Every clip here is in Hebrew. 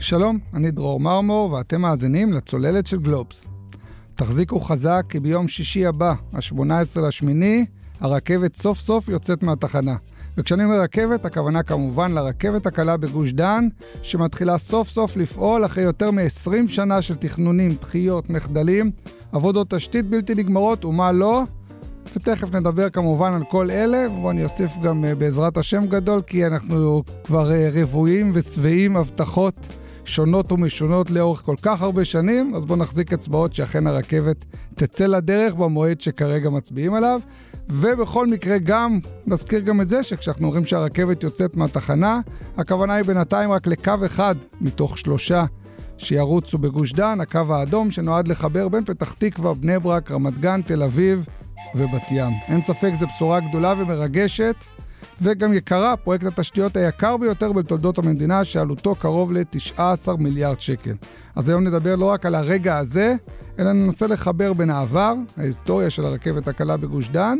שלום, אני דרור מרמור, ואתם מאזינים לצוללת של גלובס. תחזיקו חזק, כי ביום שישי הבא, ה-18 לשמיני, הרכבת סוף סוף יוצאת מהתחנה. וכשאני אומר רכבת, הכוונה כמובן לרכבת הקלה בגוש דן, שמתחילה סוף סוף לפעול אחרי יותר מ-20 שנה של תכנונים, דחיות, מחדלים, עבודות תשתית בלתי נגמרות ומה לא. ותכף נדבר כמובן על כל אלה, ואני אוסיף גם אה, בעזרת השם גדול, כי אנחנו כבר אה, רבועים ושבעים הבטחות שונות ומשונות לאורך כל כך הרבה שנים, אז בואו נחזיק אצבעות שאכן הרכבת תצא לדרך במועד שכרגע מצביעים עליו. ובכל מקרה גם, נזכיר גם את זה שכשאנחנו אומרים שהרכבת יוצאת מהתחנה, הכוונה היא בינתיים רק לקו אחד מתוך שלושה שירוצו בגוש דן, הקו האדום שנועד לחבר בין פתח תקווה, בני ברק, רמת גן, תל אביב ובת ים. אין ספק, זו בשורה גדולה ומרגשת. וגם יקרה, פרויקט התשתיות היקר ביותר בתולדות המדינה, שעלותו קרוב ל-19 מיליארד שקל. אז היום נדבר לא רק על הרגע הזה, אלא ננסה לחבר בין העבר, ההיסטוריה של הרכבת הקלה בגוש דן,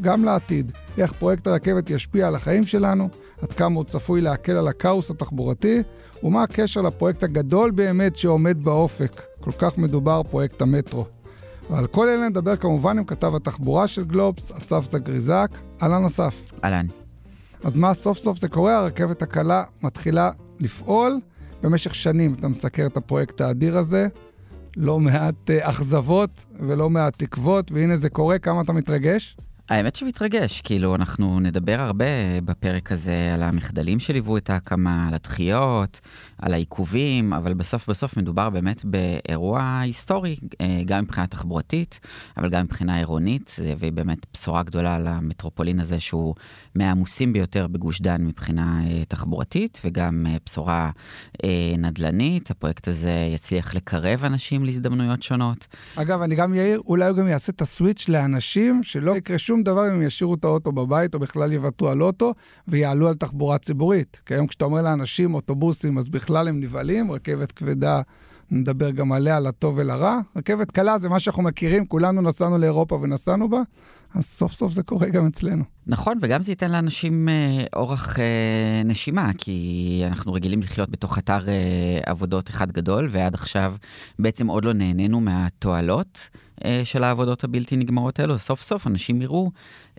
גם לעתיד. איך פרויקט הרכבת ישפיע על החיים שלנו, עד כמה הוא צפוי להקל על הכאוס התחבורתי, ומה הקשר לפרויקט הגדול באמת שעומד באופק. כל כך מדובר פרויקט המטרו. ועל כל אלה נדבר כמובן עם כתב התחבורה של גלובס, אסף זגריזק. אהלן אסף. אהלן. אז מה סוף סוף זה קורה? הרכבת הקלה מתחילה לפעול. במשך שנים אתה מסקר את הפרויקט האדיר הזה. לא מעט uh, אכזבות ולא מעט תקוות, והנה זה קורה, כמה אתה מתרגש? האמת שמתרגש, כאילו, אנחנו נדבר הרבה בפרק הזה על המחדלים שליוו את ההקמה, על הדחיות, על העיכובים, אבל בסוף בסוף מדובר באמת באירוע היסטורי, אה, גם מבחינה תחבורתית, אבל גם מבחינה עירונית, והיא באמת בשורה גדולה למטרופולין הזה, שהוא מהעמוסים ביותר בגוש דן מבחינה אה, תחבורתית, וגם אה, בשורה נדל"נית. הפרויקט הזה יצליח לקרב אנשים להזדמנויות שונות. אגב, אני גם אעיר, אולי הוא גם יעשה את הסוויץ' לאנשים שלא יקרה שום דבר אם ישאירו את האוטו בבית, או בכלל יוותרו על אוטו, ויעלו על תחבורה ציבורית. כי היום כשאתה אומר לאנשים אוטובוסים, אז בכלל הם נבהלים, רכבת כבדה, נדבר גם עליה, לטוב ולרע. רכבת קלה זה מה שאנחנו מכירים, כולנו נסענו לאירופה ונסענו בה, אז סוף סוף זה קורה גם אצלנו. נכון, וגם זה ייתן לאנשים אה, אורך אה, נשימה, כי אנחנו רגילים לחיות בתוך אתר אה, עבודות אחד גדול, ועד עכשיו בעצם עוד לא נהנינו מהתועלות אה, של העבודות הבלתי נגמרות האלו. סוף סוף אנשים יראו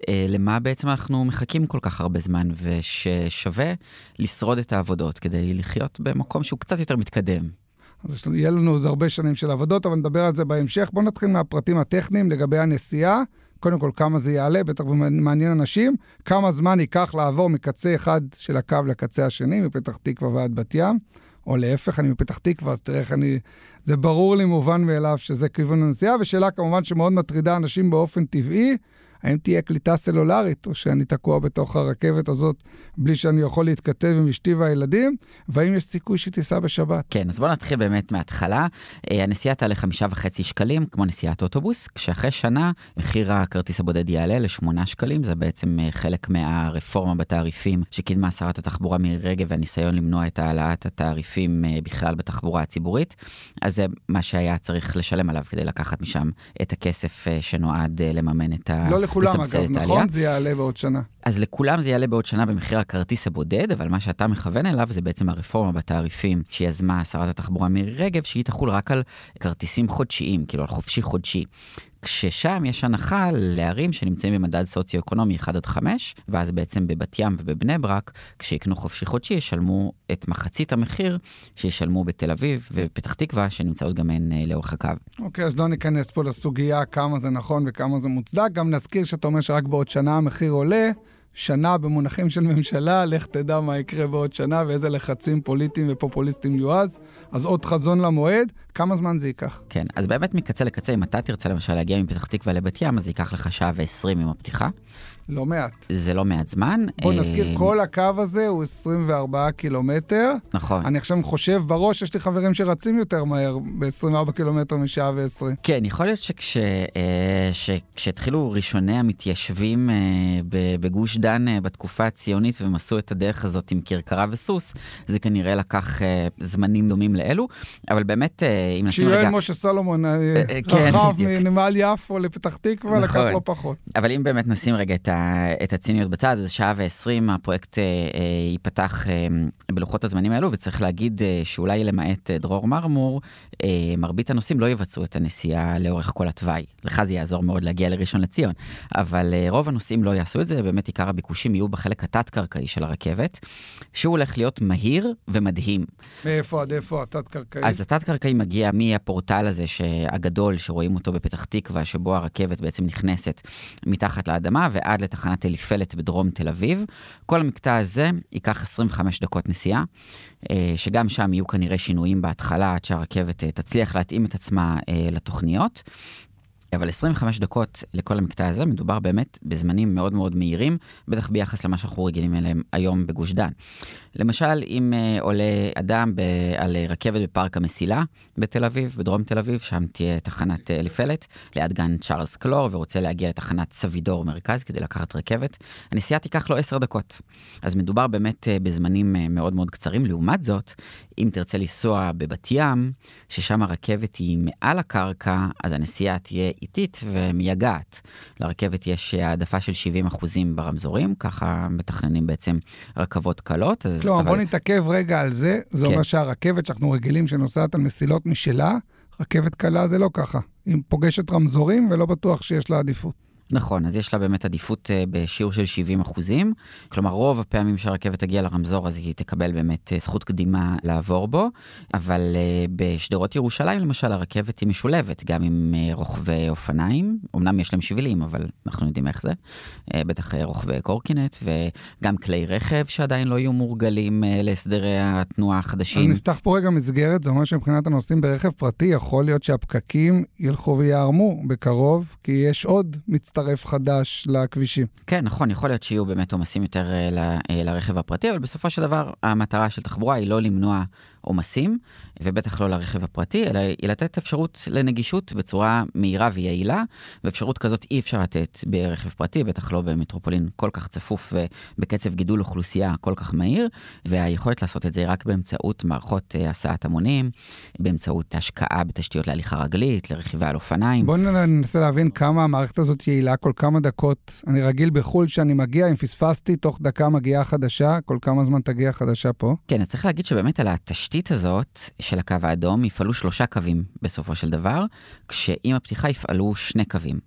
אה, למה בעצם אנחנו מחכים כל כך הרבה זמן, וששווה לשרוד את העבודות כדי לחיות במקום שהוא קצת יותר מתקדם. אז יהיה לנו עוד הרבה שנים של עבודות, אבל נדבר על זה בהמשך. בואו נתחיל מהפרטים הטכניים לגבי הנסיעה. קודם כל, כמה זה יעלה, בטח מעניין אנשים, כמה זמן ייקח לעבור מקצה אחד של הקו לקצה השני, מפתח תקווה ועד בת ים, או להפך, אני מפתח תקווה, אז תראה איך אני... זה ברור לי מובן מאליו שזה כיוון הנסיעה, ושאלה כמובן שמאוד מטרידה אנשים באופן טבעי, האם תהיה קליטה סלולרית, או שאני תקוע בתוך הרכבת הזאת בלי שאני יכול להתכתב עם אשתי והילדים, והאם יש סיכוי שתיסע בשבת? כן, אז בואו נתחיל באמת מההתחלה. אה, הנסיעה תעלה חמישה וחצי שקלים, כמו נסיעת אוטובוס, כשאחרי שנה מחיר הכרטיס הבודד יעלה לשמונה שקלים, זה בעצם אה, חלק מהרפורמה בתעריפים שקידמה שרת התחבורה מירי רגב והניסיון למנוע את העלאת התעריפים אה, בכלל בתחבורה הציבורית. אז זה מה שהיה צריך לשלם עליו כדי לקחת משם את הכסף שנועד לממן את ה... לא לכולם אגב, נכון? זה יעלה בעוד שנה. אז לכולם זה יעלה בעוד שנה במחיר הכרטיס הבודד, אבל מה שאתה מכוון אליו זה בעצם הרפורמה בתעריפים שיזמה שרת התחבורה מירי רגב, שהיא תחול רק על כרטיסים חודשיים, כאילו על חופשי חודשי. כששם יש הנחה לערים שנמצאים במדד סוציו-אקונומי 1 עד 5, ואז בעצם בבת ים ובבני ברק, כשיקנו חופשי חודשי, ישלמו את מחצית המחיר שישלמו בתל אביב ובפתח תקווה, שנמצאות גם הן אה, לאורך הקו. אוקיי, okay, אז לא ניכנס פה לסוגיה כמה זה נכון וכמה זה מוצדק. גם נזכיר שאתה אומר שרק בעוד שנה המחיר עולה. שנה במונחים של ממשלה, לך תדע מה יקרה בעוד שנה ואיזה לחצים פוליטיים ופופוליסטיים יועז. אז עוד חזון למועד, כמה זמן זה ייקח? כן, אז באמת מקצה לקצה, אם אתה תרצה למשל להגיע מפתח תקווה לבת ים, אז ייקח לך שעה ועשרים עם הפתיחה. לא מעט. זה לא מעט זמן. בוא נזכיר, אה, כל הקו הזה הוא 24 קילומטר. נכון. אני עכשיו חושב בראש, יש לי חברים שרצים יותר מהר ב-24 קילומטר משעה ו-20. כן, יכול להיות שכשהתחילו אה, ראשוני המתיישבים אה, בגוש דן בתקופה הציונית והם עשו את הדרך הזאת עם כרכרה וסוס, זה כנראה לקח זמנים דומים לאלו, אבל באמת, אם נשים רגע... שיואל משה סלומון כן, רכב מנמל יפו לפתח תקווה, לקח נכון. לא פחות. אבל אם באמת נשים רגע את ה, את הציניות בצד, אז שעה ועשרים הפרויקט אה, אה, ייפתח אה, בלוחות הזמנים האלו, וצריך להגיד אה, שאולי למעט אה, דרור מרמור, אה, מרבית הנוסעים לא יבצעו את הנסיעה לאורך כל התוואי. לך זה יעזור מאוד להגיע לראשון לציון, אבל אה, רוב הנוסעים לא יעשו את זה, באמת עיקר הביקושים יהיו בחלק התת-קרקעי של הרכבת, שהוא הולך להיות מהיר ומדהים. מאיפה עד איפה התת-קרקעי? אז התת-קרקעי מגיע מהפורטל הזה הגדול, שרואים אותו בפתח תקווה, שבו הרכבת בעצם נכנסת מתחת לאדמה ועד לתחנת אליפלת בדרום תל אביב. כל המקטע הזה ייקח 25 דקות נסיעה, אה, שגם שם יהיו כנראה שינויים בהתחלה, עד שהרכבת אה, תצליח להתאים את עצמה אה, לתוכניות. אבל 25 דקות לכל המקטע הזה, מדובר באמת בזמנים מאוד מאוד מהירים, בטח ביחס למה שאנחנו רגילים אליהם היום בגוש דן. למשל, אם uh, עולה אדם ב- על רכבת בפארק המסילה בתל אביב, בדרום תל אביב, שם תהיה תחנת אה, אליפלת, ליד גן צ'ארלס קלור, ורוצה להגיע לתחנת סבידור מרכז כדי לקחת רכבת, הנסיעה תיקח לו 10 דקות. אז מדובר באמת uh, בזמנים uh, מאוד מאוד קצרים. לעומת זאת, אם תרצה לנסוע בבת ים, ששם הרכבת היא מעל הקרקע, אז הנסיעה תהיה איטית ומייגעת. לרכבת יש העדפה של 70 אחוזים ברמזורים, ככה מתכננים בעצם רכבות קלות. כלומר, אבל... בוא נתעכב רגע על זה. זה כן. אומר שהרכבת שאנחנו רגילים שנוסעת על מסילות משלה, רכבת קלה זה לא ככה. היא פוגשת רמזורים ולא בטוח שיש לה עדיפות. נכון, אז יש לה באמת עדיפות uh, בשיעור של 70 אחוזים. כלומר, רוב הפעמים שהרכבת תגיע לרמזור, אז היא תקבל באמת uh, זכות קדימה לעבור בו. אבל uh, בשדרות ירושלים, למשל, הרכבת היא משולבת, גם עם רוכבי אופניים. אמנם יש להם שבילים, אבל אנחנו יודעים איך זה. בטח רוכבי קורקינט, וגם כלי רכב שעדיין לא יהיו מורגלים להסדרי התנועה החדשים. אז נפתח פה רגע מסגרת, זה אומר שמבחינת הנוסעים ברכב פרטי, יכול להיות שהפקקים ילכו ויערמו בקרוב, כי יש עוד מצ... מצטרף חדש לכבישים. כן, נכון, יכול להיות שיהיו באמת עומסים יותר אה, אה, לרכב הפרטי, אבל בסופו של דבר המטרה של תחבורה היא לא למנוע עומסים, ובטח לא לרכב הפרטי, אלא היא לתת אפשרות לנגישות בצורה מהירה ויעילה, ואפשרות כזאת אי אפשר לתת ברכב פרטי, בטח לא במטרופולין כל כך צפוף ובקצב גידול אוכלוסייה כל כך מהיר, והיכולת לעשות את זה רק באמצעות מערכות אה, הסעת המונים, באמצעות השקעה בתשתיות להליכה רגלית, לרכיבה על אופניים. בואו ננסה להבין כמה המערכת הזאת יעילה כל כמה דקות. אני רגיל בחו"ל שאני מגיע, אם פספסתי, תוך דקה מגיעה חדשה, כל כמה זמן תגיע חדשה פה? כן, אז צריך להגיד שבאמת על התשתית התשתית הזאת של הקו האדום יפעלו שלושה קווים בסופו של דבר, כשעם הפתיחה יפעלו שני קווים.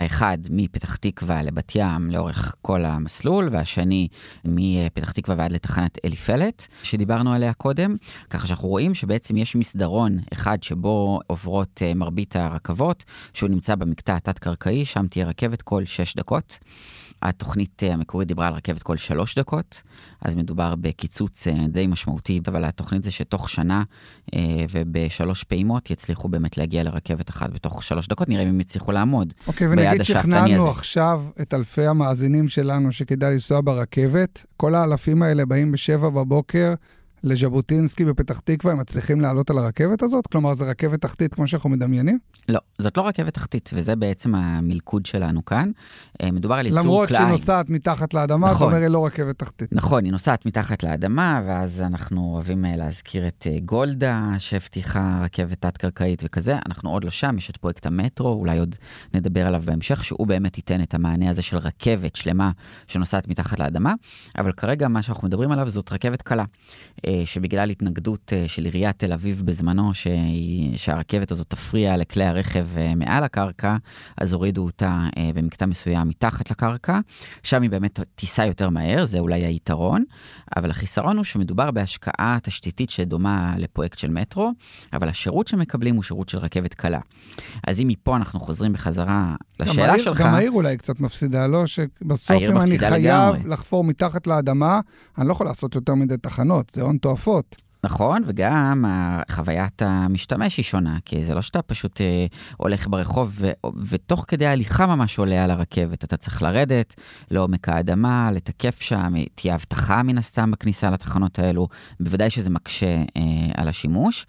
האחד מפתח תקווה לבת ים לאורך כל המסלול, והשני מפתח תקווה ועד לתחנת אליפלת, שדיברנו עליה קודם. ככה שאנחנו רואים שבעצם יש מסדרון אחד שבו עוברות אה, מרבית הרכבות, שהוא נמצא במקטע התת-קרקעי, שם תהיה רכבת כל שש דקות. התוכנית אה, המקורית דיברה על רכבת כל שלוש דקות, אז מדובר בקיצוץ אה, די משמעותי, אבל התוכנית זה שתוך שנה אה, ובשלוש פעימות יצליחו באמת להגיע לרכבת אחת בתוך שלוש דקות, נראה אם הם יצליחו לעמוד אוקיי, ונגיד שכנענו עכשיו את אלפי המאזינים שלנו שכדאי לנסוע ברכבת, כל האלפים האלה באים בשבע בבוקר. לז'בוטינסקי בפתח תקווה, הם מצליחים לעלות על הרכבת הזאת? כלומר, זו רכבת תחתית כמו שאנחנו מדמיינים? לא, זאת לא רכבת תחתית, וזה בעצם המלכוד שלנו כאן. אה, מדובר על ייצור למרות כליים. למרות שהיא נוסעת מתחת לאדמה, נכון, זאת אומרת, היא לא רכבת תחתית. נכון, היא נוסעת מתחת לאדמה, ואז אנחנו אוהבים אה, להזכיר את אה, גולדה, שהבטיחה רכבת תת-קרקעית וכזה. אנחנו עוד לא שם, יש את פרויקט המטרו, אולי עוד נדבר עליו בהמשך, שהוא באמת ייתן את המענה הזה של רכבת שלמה שנוסעת מתחת לאדמה, אבל כרגע מה שאנחנו מדברים עליו זאת רכבת קלה. שבגלל התנגדות אה, של עיריית תל אביב בזמנו, שהרכבת הזאת תפריע לכלי הרכב אה, מעל הקרקע, אז הורידו אותה אה, במקטע מסוים מתחת לקרקע. שם היא באמת תיסע יותר מהר, זה אולי היתרון, אבל החיסרון הוא שמדובר בהשקעה תשתיתית שדומה לפרויקט של מטרו, אבל השירות שמקבלים הוא שירות של רכבת קלה. אז אם מפה אנחנו חוזרים בחזרה לשאלה העיר, שלך... גם העיר אולי קצת מפסידה, לא? שבסוף אם אני חייב לגמרי. לחפור מתחת לאדמה, אני לא יכול לעשות יותר מדי תחנות, זה הון תועפות. נכון, וגם חוויית המשתמש היא שונה, כי זה לא שאתה פשוט אה, הולך ברחוב ו, ותוך כדי ההליכה ממש עולה על הרכבת. אתה צריך לרדת לעומק האדמה, לתקף שם, תהיה אבטחה מן הסתם בכניסה לתחנות האלו, בוודאי שזה מקשה אה, על השימוש,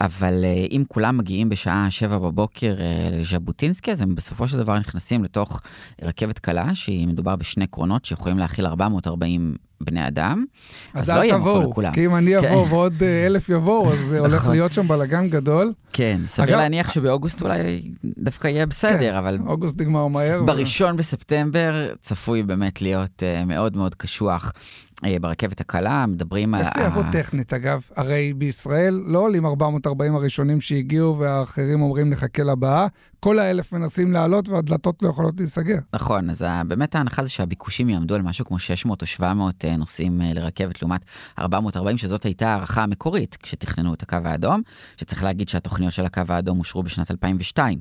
אבל אה, אם כולם מגיעים בשעה 7 בבוקר אה, לז'בוטינסקי, אז הם בסופו של דבר נכנסים לתוך רכבת קלה, שהיא מדובר בשני קרונות שיכולים להכיל 440 בני אדם, אז, אז לא יהיה מקום לכולם. כי אם אני אבוא כן. ועוד אה, אלף יבואו, אז זה הולך נכון. להיות שם בלאגן גדול. כן, סביר אגב- להניח שבאוגוסט אולי דווקא יהיה בסדר, כן, אבל אוגוסט נגמר מהר. בראשון בספטמבר צפוי באמת להיות אה, מאוד מאוד קשוח. אה, ברכבת הקלה מדברים על... איך זה יעבוד טכנית, אגב? הרי בישראל לא עולים 440 הראשונים שהגיעו והאחרים אומרים נחכה לבאה. כל האלף מנסים לעלות והדלתות לא יכולות להיסגר. נכון, אז באמת ההנחה זה שהביקושים יעמדו על משהו כמו 600 או 700 אה, נוסעים אה, לרכבת לעומת 440, שזאת הייתה הערכה המקורית כשתכננו את הקו האדום, שצריך להגיד שהתוכניות של הקו האדום אושרו בשנת 2002.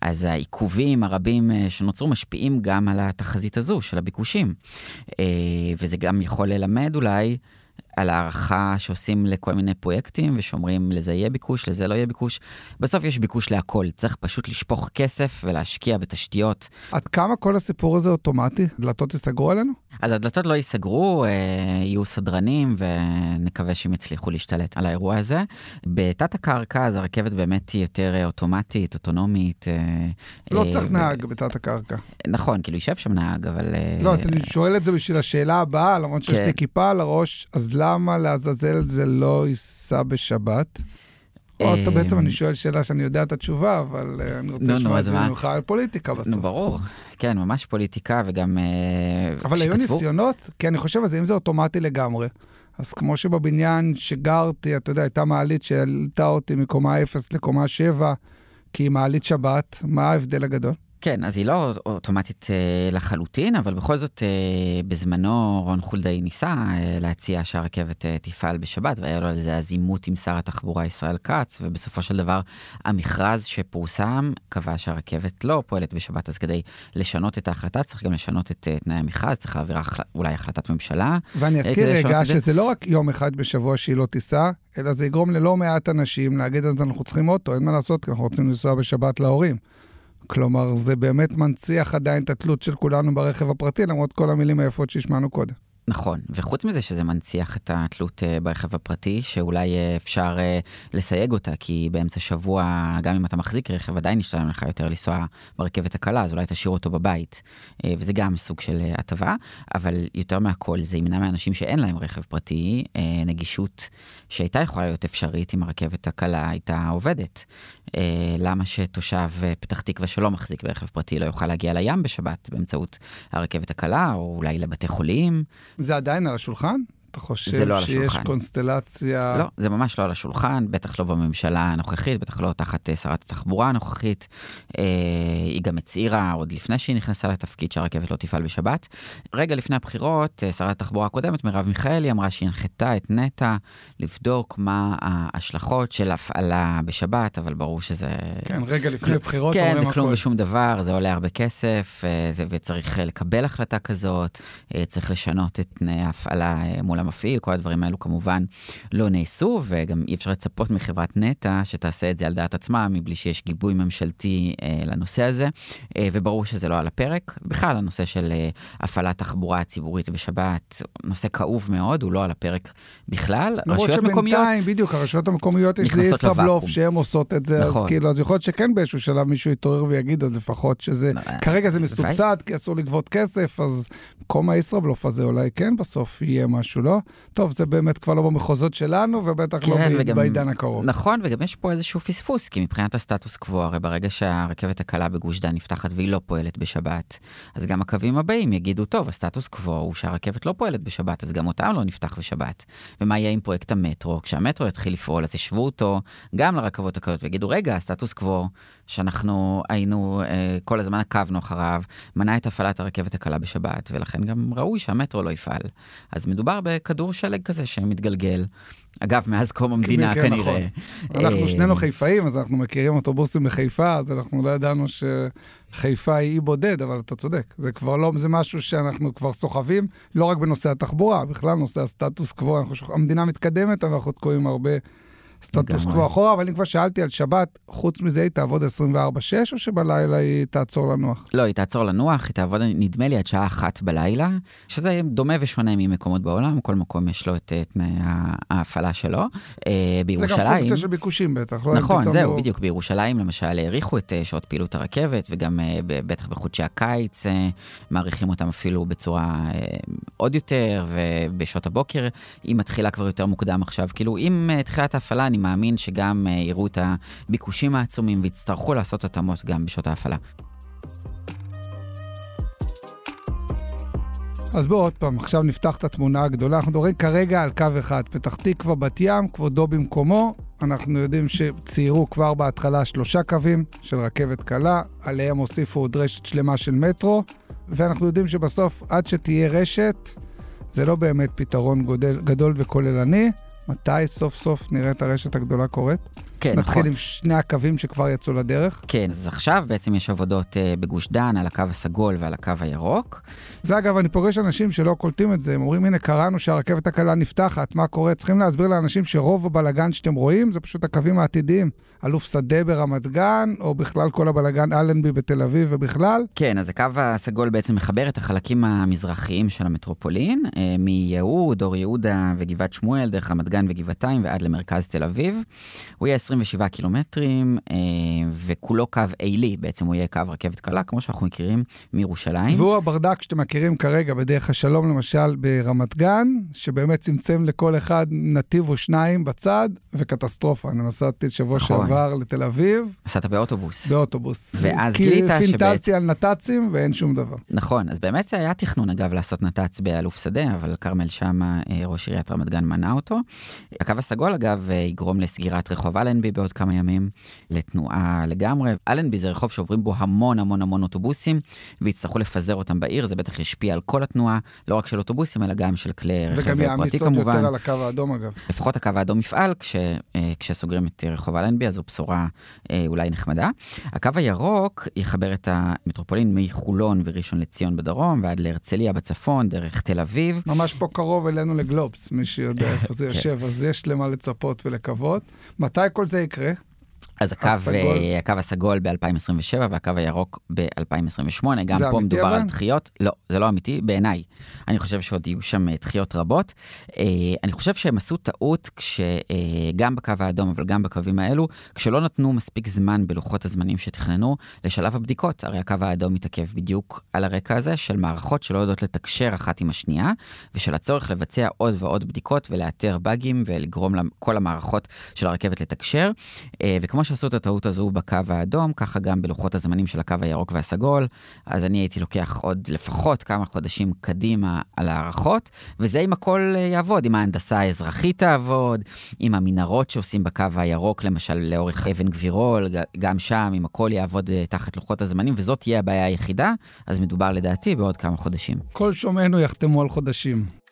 אז העיכובים הרבים שנוצרו משפיעים גם על התחזית הזו של הביקושים. וזה גם יכול ללמד אולי על הערכה שעושים לכל מיני פרויקטים ושאומרים לזה יהיה ביקוש, לזה לא יהיה ביקוש. בסוף יש ביקוש להכל, צריך פשוט לשפוך כסף ולהשקיע בתשתיות עד כמה כל הסיפור הזה אוטומטי? דלתות ייסגרו עלינו? אז הדלתות לא ייסגרו, אה, יהיו סדרנים ונקווה שהם יצליחו להשתלט על האירוע הזה. בתת הקרקע אז הרכבת באמת היא יותר אה, אוטומטית, אוטונומית. אה, לא צריך נהג בתת הקרקע. נכון, כאילו יישב שם נהג, אבל... לא, אז אני שואל את זה בשביל השאלה הבאה, למרות שיש כן. לי כיפה על הראש, אז למה לעזאזל זה לא ייסע בשבת? או אתה אה, בעצם, אני שואל שאלה שאני יודע את התשובה, אבל אה, אני רוצה נו, נו, לשמוע את זה? ממך על פוליטיקה נו, בסוף. ברור. כן, ממש פוליטיקה וגם... אה, אבל היו ניסיונות, כי אני חושב על זה, אם זה אוטומטי לגמרי, אז כמו שבבניין שגרתי, אתה יודע, הייתה מעלית שהעלתה אותי מקומה 0 לקומה 7, כי היא מעלית שבת, מה ההבדל הגדול? כן, אז היא לא אוטומטית אה, לחלוטין, אבל בכל זאת, אה, בזמנו רון חולדאי ניסה אה, להציע שהרכבת אה, תפעל בשבת, והיה לו על זה אז עימות עם שר התחבורה ישראל כץ, ובסופו של דבר המכרז שפורסם קבע שהרכבת לא פועלת בשבת, אז כדי לשנות את ההחלטה צריך גם לשנות את אה, תנאי המכרז, צריך להעביר החל... אולי החלטת ממשלה. ואני אה, אזכיר כדי לשנות רגע? שזה לא רק יום אחד בשבוע שהיא לא תיסע, אלא זה יגרום ללא מעט אנשים להגיד אז אנחנו צריכים אוטו, אין מה לעשות, כי אנחנו רוצים לנסוע בשבת להורים. כלומר, זה באמת מנציח עדיין את התלות של כולנו ברכב הפרטי, למרות כל המילים היפות שהשמענו קודם. נכון, וחוץ מזה שזה מנציח את התלות אה, ברכב הפרטי, שאולי אה, אפשר אה, לסייג אותה, כי באמצע שבוע, גם אם אתה מחזיק רכב, עדיין ישתלם לך יותר לנסוע ברכבת הקלה, אז אולי תשאיר אותו בבית. וזה גם סוג של הטבה, אבל יותר מהכל זה ימנע מאנשים שאין להם רכב פרטי, נגישות שהייתה יכולה להיות אפשרית אם הרכבת הקלה הייתה עובדת. למה שתושב פתח תקווה שלא מחזיק ברכב פרטי לא יוכל להגיע לים בשבת באמצעות הרכבת הקלה, או אולי לבתי חולים? זה עדיין על השולחן? אתה זה חושב לא על שיש השולחן. קונסטלציה... לא, זה ממש לא על השולחן, בטח לא בממשלה הנוכחית, בטח לא תחת אה, שרת התחבורה הנוכחית. אה, היא גם הצהירה עוד לפני שהיא נכנסה לתפקיד שהרכבת לא תפעל בשבת. רגע לפני הבחירות, אה, שרת התחבורה הקודמת, מרב מיכאלי, אמרה שהיא הנחתה את נטע לבדוק מה ההשלכות של הפעלה בשבת, אבל ברור שזה... כן, רגע לפני בחירות כן, זה כלום. ושום דבר, זה עולה הרבה כסף, אה, זה, וצריך לקבל החלטה כזאת, צריך לשנות את תנאי ההפעלה מול המפעיל, כל הדברים האלו כמובן לא נעשו, וגם אי אפשר לצפות מחברת נטע שתעשה את זה על דעת עצמה, מבלי שיש גיבוי ממשלתי אה, לנושא הזה, אה, וברור שזה לא על הפרק. בכלל, הנושא של אה, הפעלת תחבורה ציבורית בשבת, נושא כאוב מאוד, הוא לא על הפרק בכלל. למרות. שבינתיים, בדיוק, הרשויות המקומיות יש לי ישראבלוף לוואקום. שהן עושות את זה, אז נכון. כאילו, אז יכול להיות שכן באיזשהו שלב מישהו יתעורר ויגיד, אז לפחות שזה... לא, כרגע זה. מסובסד, כי אסור לגבות כסף, אז במקום הישראבלוף הזה אולי כן בסוף יהיה משהו, לא? טוב, זה באמת כבר לא במחוזות שלנו, ובטח לא כן, ב- וגם- בעידן הקרוב. נכון, וגם יש פה איזשהו פספוס, כי מבחינת הסטטוס קוו, הרי ברגע שהרכבת הקלה בגוש דן נפתחת והיא לא פועלת בשבת, אז גם הקווים הבאים יגידו, טוב, הסטטוס קוו הוא שהרכבת לא פועלת בשבת, אז גם אותם לא נפתח בשבת. ומה יהיה עם פרויקט המטרו? כשהמטרו יתחיל לפעול, אז ישבו אותו גם לרכבות הקלות ויגידו, רגע, הסטטוס קוו שאנחנו היינו, אה, כל הזמן עקבנו אחריו, מנע את הפעלת הרכבת הקלה בשבת, ולכן גם ראוי שהמטרו לא יפעל. אז מדובר בכדור שלג כזה שמתגלגל. אגב, מאז קום המדינה כן, כנראה. נכון. אנחנו אה, שנינו חיפאים, אז אנחנו מכירים אוטובוסים בחיפה, אז אנחנו לא ידענו שחיפה היא אי בודד, אבל אתה צודק. זה כבר לא, זה משהו שאנחנו כבר סוחבים, לא רק בנושא התחבורה, בכלל נושא הסטטוס קוו, אנחנו, המדינה מתקדמת, אבל אנחנו תקועים הרבה סטטוס. קוו אחורה, אבל אם כבר שאלתי על שבת, חוץ מזה היא תעבוד 24-6, או שבלילה היא תעצור לנוח? לא, היא תעצור לנוח, היא תעבוד, נדמה לי, עד שעה אחת בלילה, שזה דומה ושונה ממקומות בעולם, כל מקום יש לו את תנאי ההפעלה שלו. אה, זה גם בירושלים... פונקציה של ביקושים בטח, לא? נכון, זהו, לא- בדיוק. בירושלים למשל האריכו את אה, שעות פעילות הרכבת, וגם אה, בטח בחודשי הקיץ מאריכים אותם אפילו בצורה עוד יותר, ובשעות הבוקר היא מתחילה כבר יותר מוקדם עכשיו. כאילו, עם תחילת ההפעלה אני מאמין שגם אה, יראו את הביקושים העצומים ויצטרכו לעשות התאמות גם בשעות ההפעלה. אז בואו עוד פעם, עכשיו נפתח את התמונה הגדולה. אנחנו מדברים כרגע על קו אחד, פתח תקווה, בת ים, כבודו במקומו. אנחנו יודעים שציירו כבר בהתחלה שלושה קווים של רכבת קלה, עליהם הוסיפו עוד רשת שלמה של מטרו, ואנחנו יודעים שבסוף, עד שתהיה רשת, זה לא באמת פתרון גודל, גדול וכוללני. מתי סוף סוף נראה את הרשת הגדולה קורית? כן, נתחיל נכון. עם שני הקווים שכבר יצאו לדרך. כן, אז עכשיו בעצם יש עבודות אה, בגוש דן על הקו הסגול ועל הקו הירוק. זה אגב, אני פוגש אנשים שלא קולטים את זה, הם אומרים, הנה, קראנו שהרכבת הקלה נפתחת, מה קורה? צריכים להסביר לאנשים שרוב הבלגן שאתם רואים זה פשוט הקווים העתידיים. אלוף שדה ברמת גן, או בכלל כל הבלגן אלנבי בתל אביב ובכלל. כן, אז הקו הסגול בעצם מחבר את החלקים המזרחיים של המטרופולין, אה, מיהוד, אור יהודה וגבעת שמואל, דרך רמת גן וגבעתיים ועד למרכז תל אביב. הוא יהיה 27 קילומטרים, אה, וכולו קו עילי, בעצם הוא יהיה קו רכבת קלה, כמו שאנחנו מכירים מירושלים. והוא הברדק שאתם מכירים כרגע בדרך השלום, למשל, ברמת גן, שבאמת צמצם לכל אחד נתיב או שניים בצד, וקטסטרופה. אני נסעתי שבוע נכון. שעבר לתל אביב, נסעת באוטובוס. באוטובוס. ואז כי גילית פינטזתי שבעצם- על נת"צים ואין שום דבר. נכון, אז באמת היה תכנון אגב לעשות נת"צ באלוף שדה, אבל כרמל שאמה, אה, ראש עיריית רמת גן, מנע אותו. הקו הסגול אגב אה, יגרום לסגירת רחוב אלנבי בעוד כמה ימים, לתנועה לגמרי. אלנבי זה רחוב שעוברים בו המון המון המון אוטובוסים, ויצטרכו לפזר אותם בעיר, זה בטח ישפיע על כל התנועה, לא רק של אוטובוסים, אלא גם של כלי רכב וגם יעמיס פרטי עוד כמובן. יותר על הקו האדום, אגב. לפחות הקו האדום יפעל כש, אה, כשסוגרים את רחוב אלנבי, אז זו בשורה אה, אולי נחמדה. הקו הירוק יחבר את המטרופולין מחולון וראשון לציון בדרום ועד להרצליה בצפון, דרך תל אביב. ממש פה קרוב אלינו לגלובס, מי שיודע איפה זה כן. יושב, אז יש למה לצפות ולקוות. מתי כל זה יקרה? אז הקו, הסגול. אה, הקו הסגול ב-2027 והקו הירוק ב-2028, גם פה מדובר על אבל? דחיות. לא, זה לא אמיתי בעיניי. אני חושב שעוד יהיו שם אה, דחיות רבות. אה, אני חושב שהם עשו טעות כשגם בקו האדום, אבל גם בקווים האלו, כשלא נתנו מספיק זמן בלוחות הזמנים שתכננו לשלב הבדיקות. הרי הקו האדום מתעכב בדיוק על הרקע הזה של מערכות שלא יודעות לתקשר אחת עם השנייה, ושל הצורך לבצע עוד ועוד בדיקות ולאתר באגים ולגרום לכל המערכות של הרכבת לתקשר. אה, שעשו את הטעות הזו בקו האדום, ככה גם בלוחות הזמנים של הקו הירוק והסגול. אז אני הייתי לוקח עוד לפחות כמה חודשים קדימה על הערכות, וזה אם הכל אה, יעבוד, אם ההנדסה האזרחית תעבוד, אם המנהרות שעושים בקו הירוק, למשל לאורך אבן גבירול, גם שם, אם הכל יעבוד אה, תחת לוחות הזמנים, וזאת תהיה הבעיה היחידה, אז מדובר לדעתי בעוד כמה חודשים. כל שומעינו יחתמו על חודשים.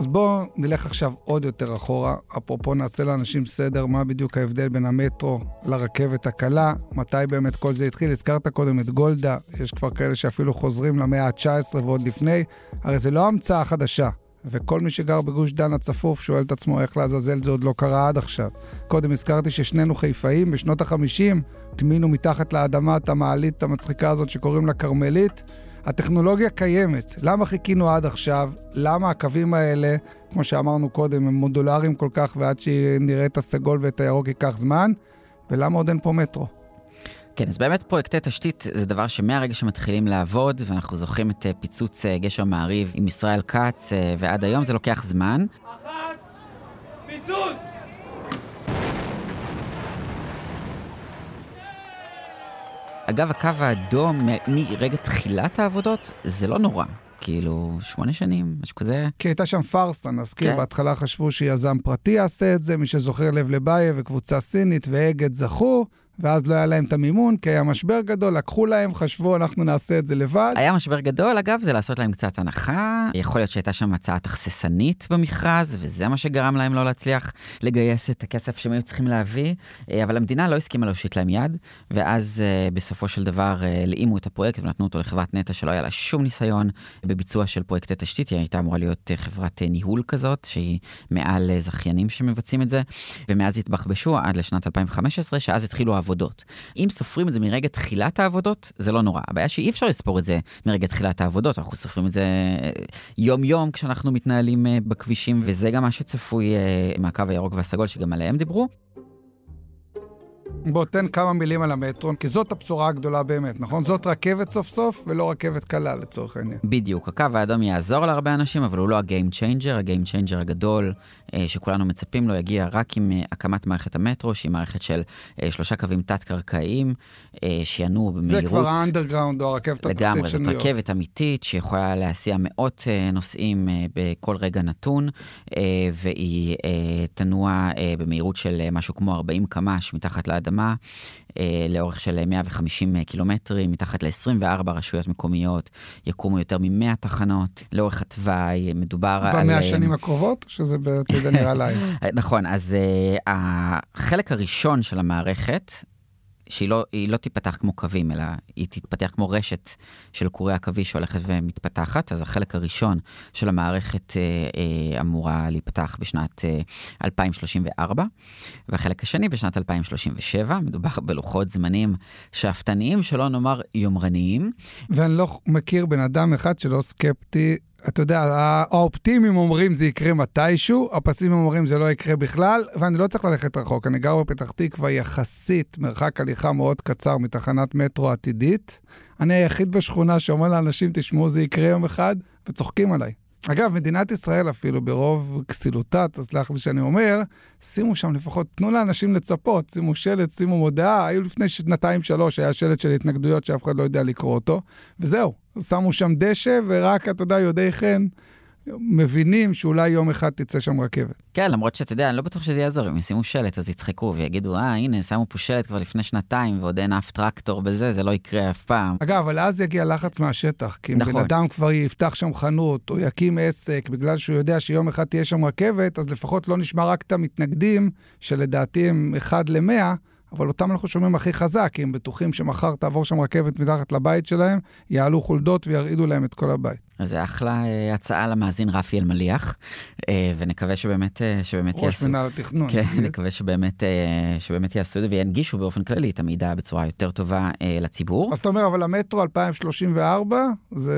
אז בואו נלך עכשיו עוד יותר אחורה. אפרופו נעשה לאנשים סדר, מה בדיוק ההבדל בין המטרו לרכבת הקלה, מתי באמת כל זה התחיל. הזכרת קודם את גולדה, יש כבר כאלה שאפילו חוזרים למאה ה-19 ועוד לפני. הרי זה לא המצאה חדשה. וכל מי שגר בגוש דן הצפוף שואל את עצמו איך לעזאזל זה עוד לא קרה עד עכשיו. קודם הזכרתי ששנינו חיפאים, בשנות ה-50 טמינו מתחת לאדמה את המעלית המצחיקה הזאת שקוראים לה כרמלית. הטכנולוגיה קיימת, למה חיכינו עד עכשיו? למה הקווים האלה, כמו שאמרנו קודם, הם מודולריים כל כך ועד שנראה את הסגול ואת הירוק ייקח זמן? ולמה עוד אין פה מטרו? כן, אז באמת פרויקטי תשתית זה דבר שמהרגע שמתחילים לעבוד, ואנחנו זוכרים את אה, פיצוץ אה, גשר מעריב עם ישראל כץ, אה, ועד היום זה לוקח זמן. אחת, פיצוץ! אגב, הקו האדום מרגע תחילת העבודות, זה לא נורא. כאילו, שמונה שנים, משהו כזה. כי הייתה שם פארסה, נזכיר, כן. בהתחלה חשבו שיזם פרטי יעשה את זה, מי שזוכר לב לבייב וקבוצה סינית ואגד זכו, ואז לא היה להם את המימון, כי היה משבר גדול, לקחו להם, חשבו, אנחנו נעשה את זה לבד. היה משבר גדול, אגב, זה לעשות להם קצת הנחה. יכול להיות שהייתה שם הצעה תכססנית במכרז, וזה מה שגרם להם לא להצליח לגייס את הכסף שהם היו צריכים להביא, אה, אבל המדינה לא הסכימה להושיט להם יד, ואז אה, בסופו של דבר אה, הלאימו את הפרויקט ונתנו אותו לחברת נטע שלא היה לה שום ניסיון בביצוע של פרויקטי תשתית, היא הייתה אמורה להיות אה, חברת אה, ניהול כזאת, שהיא מעל אה, זכיינים שמבצעים את זה, ומאז התבחבשו עד לשנת 2015, שאז התחילו העבודות. אם סופרים את זה מרגע תחילת העבודות, זה לא נורא. הבעיה שאי אפשר לספור את זה מרגע תחילת העבודות, אנחנו סופרים את זה אה, יום-יום כשאנחנו מתנהלים אה, בכבישים, וזה גם מה שצפוי אה, מהקו הירוק והסגול, שגם עליהם דיברו. בוא, תן כמה מילים על המטרו, כי זאת הבשורה הגדולה באמת, נכון? זאת רכבת סוף סוף, ולא רכבת קלה לצורך העניין. בדיוק, הקו האדום יעזור להרבה אנשים, אבל הוא לא ה-game changer, ה-game changer הגדול אה, שכולנו מצפים לו יגיע רק עם אה, הקמת מערכת המטרו, שהיא מערכת של אה, שלושה קווים תת-קרקעיים, שינועו במהירות. זה כבר האנדרגראונד או הרכבת התחתית של ניו יורק. לגמרי, זאת רכבת אמיתית שיכולה להסיע מאות נוסעים בכל רגע נתון, והיא תנוע במהירות של משהו כמו 40 קמ"ש מתחת לאדמה. אה, לאורך של 150 קילומטרים, מתחת ל-24 רשויות מקומיות, יקומו יותר מ-100 תחנות לאורך התוואי, מדובר על... במאה השנים הקרובות, שזה בעתיד נראה לילה. נכון, אז uh, החלק הראשון של המערכת, שהיא לא, לא תיפתח כמו קווים, אלא היא תתפתח כמו רשת של קורי עכביש שהולכת ומתפתחת. אז החלק הראשון של המערכת אה, אה, אמורה להיפתח בשנת אה, 2034, והחלק השני בשנת 2037. מדובר בלוחות זמנים שאפתניים, שלא נאמר יומרניים. ואני לא מכיר בן אדם אחד שלא סקפטי אתה יודע, האופטימיים אומרים זה יקרה מתישהו, הפסימים אומרים זה לא יקרה בכלל, ואני לא צריך ללכת רחוק. אני גר בפתח תקווה יחסית, מרחק הליכה מאוד קצר מתחנת מטרו עתידית. אני היחיד בשכונה שאומר לאנשים, תשמעו, זה יקרה יום אחד, וצוחקים עליי. אגב, מדינת ישראל אפילו, ברוב כסילותה, תסלח לי שאני אומר, שימו שם לפחות, תנו לאנשים לצפות, שימו שלט, שימו מודעה. היו לפני שנתיים-שלוש, היה שלט של התנגדויות שאף אחד לא יודע לקרוא אותו, וזהו. שמו שם דשא, ורק, אתה יודע, יודעי חן. מבינים שאולי יום אחד תצא שם רכבת. כן, למרות שאתה יודע, אני לא בטוח שזה יעזור, אם ישימו שלט אז יצחקו ויגידו, אה, הנה, שמו פה שלט כבר לפני שנתיים ועוד אין אף טרקטור בזה, זה לא יקרה אף פעם. אגב, אבל אז יגיע לחץ מהשטח, כי אם נכון. בן אדם כבר יפתח שם חנות או יקים עסק בגלל שהוא יודע שיום אחד תהיה שם רכבת, אז לפחות לא נשמע רק את המתנגדים, שלדעתי הם אחד למאה, אבל אותם אנחנו שומעים הכי חזק, כי הם בטוחים שמחר תעבור שם רכבת מתחת לבית שלהם, יעלו חולדות וירעידו להם את כל הבית. אז זה אחלה אה, הצעה למאזין רפי אלמליח, אה, ונקווה שבאמת, אה, שבאמת ראש יעשו. ראש מנהל התכנון. כן, נקווה שבאמת, שבאמת יעשו את זה וינגישו באופן כללי את המידע בצורה יותר טובה לציבור. אז אתה אומר, אבל המטרו 2034, זה,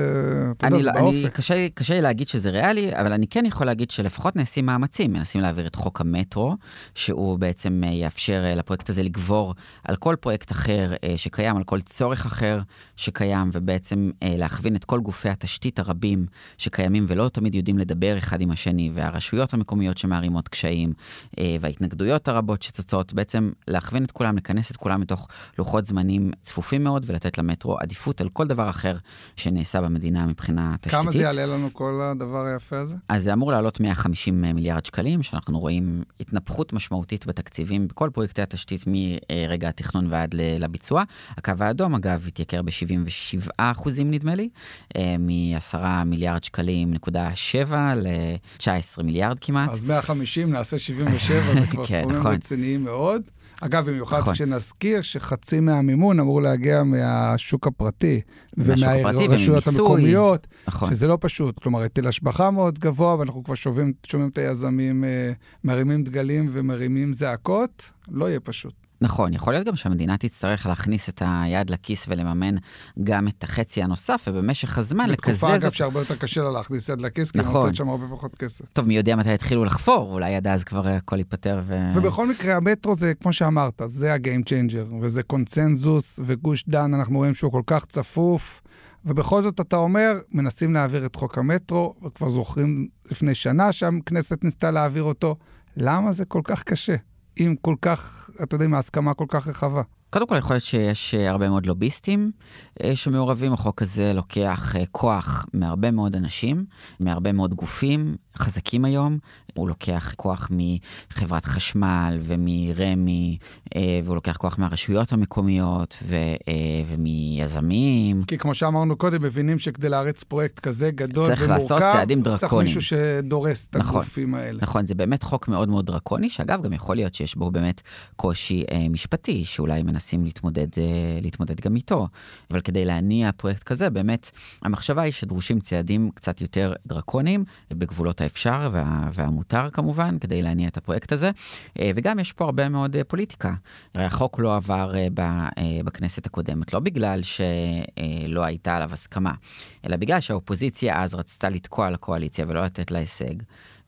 אתה יודע, זה באופק. קשה, קשה לי להגיד שזה ריאלי, אבל אני כן יכול להגיד שלפחות נעשים מאמצים, מנסים להעביר את חוק המטרו, שהוא בעצם יאפשר לפרויקט הזה לגבור על כל פרויקט אחר שקיים, על כל צורך אחר שקיים, ובעצם להכווין את כל גופי התשתית הרבים. רבים שקיימים ולא תמיד יודעים לדבר אחד עם השני, והרשויות המקומיות שמערימות קשיים, אה, וההתנגדויות הרבות שצצות, בעצם להכווין את כולם, לכנס את כולם מתוך לוחות זמנים צפופים מאוד, ולתת למטרו עדיפות על כל דבר אחר שנעשה במדינה מבחינה תשתיתית. כמה זה יעלה לנו כל הדבר היפה הזה? אז זה אמור לעלות 150 אה, מיליארד שקלים, שאנחנו רואים התנפחות משמעותית בתקציבים בכל פרויקטי התשתית מרגע התכנון ועד לביצוע. הקו האדום, אגב, התייקר ב-77 אחוזים, נדמה לי, אה, מ-10 10 מיליארד שקלים נקודה 7 ל-19 מיליארד כמעט. אז 150 נעשה 77, זה כבר כן, סכומים נכון. רציניים מאוד. אגב, במיוחד נכון. שנזכיר שחצי מהמימון אמור להגיע מהשוק הפרטי. ומהרשויות המקומיות, נכון. שזה לא פשוט. כלומר, היטל השבחה מאוד גבוה, ואנחנו כבר שומעים, שומעים את היזמים אה, מרימים דגלים ומרימים זעקות, לא יהיה פשוט. נכון, יכול להיות גם שהמדינה תצטרך להכניס את היד לכיס ולממן גם את החצי הנוסף, ובמשך הזמן לקזז... בתקופה, אגב, שהרבה יותר קשה לה להכניס יד לכיס, כי נכון. היא מוצאת שם הרבה פחות כסף. טוב, מי יודע מתי יתחילו לחפור, אולי עד אז כבר הכל ייפתר ו... ובכל מקרה, המטרו זה, כמו שאמרת, זה ה game changer, וזה קונצנזוס, וגוש דן, אנחנו רואים שהוא כל כך צפוף. ובכל זאת אתה אומר, מנסים להעביר את חוק המטרו, וכבר זוכרים לפני שנה שהכנסת ניסתה להעביר אותו. למה זה כל כך קשה? עם כל כך, אתה יודע, עם ההסכמה כל כך רחבה. קודם כל, יכול להיות שיש אה, הרבה מאוד לוביסטים אה, שמעורבים. החוק הזה לוקח אה, כוח מהרבה מאוד אנשים, מהרבה מאוד גופים חזקים היום. הוא לוקח כוח מחברת חשמל ומרמ"י, והוא לוקח כוח מהרשויות המקומיות ו, ומיזמים. כי כמו שאמרנו קודם, מבינים שכדי להריץ פרויקט כזה גדול צריך ומורכב, צריך לעשות צעדים דרקוניים. צריך מישהו שדורס את נכון, הגופים האלה. נכון, זה באמת חוק מאוד מאוד דרקוני, שאגב, גם יכול להיות שיש בו באמת קושי משפטי, שאולי מנסה... מנסים להתמודד, אה, להתמודד גם איתו. אבל כדי להניע פרויקט כזה, באמת, המחשבה היא שדרושים צעדים קצת יותר דרקוניים, בגבולות האפשר וה, והמותר כמובן, כדי להניע את הפרויקט הזה. אה, וגם יש פה הרבה מאוד אה, פוליטיקה. הרי החוק לא עבר בכנסת הקודמת, לא בגלל שלא הייתה עליו הסכמה, אלא בגלל שהאופוזיציה אז רצתה לתקוע לקואליציה ולא לתת לה הישג.